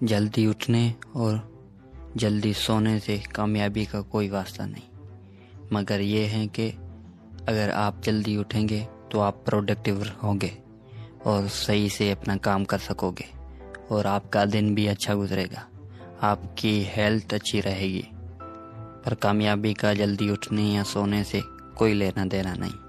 جلدی اٹھنے اور جلدی سونے سے کامیابی کا کوئی واسطہ نہیں۔ مگر یہ ہے کہ اگر آپ جلدی اٹھیں گے تو آپ پروڈکٹیو ہوں گے اور صحیح سے اپنا کام کر سکو گے اور آپ کا دن بھی اچھا گزرے گا۔ آپ کی ہیلتھ اچھی رہے گی، پر کامیابی کا جلدی اٹھنے یا سونے سے کوئی لینا دینا نہیں۔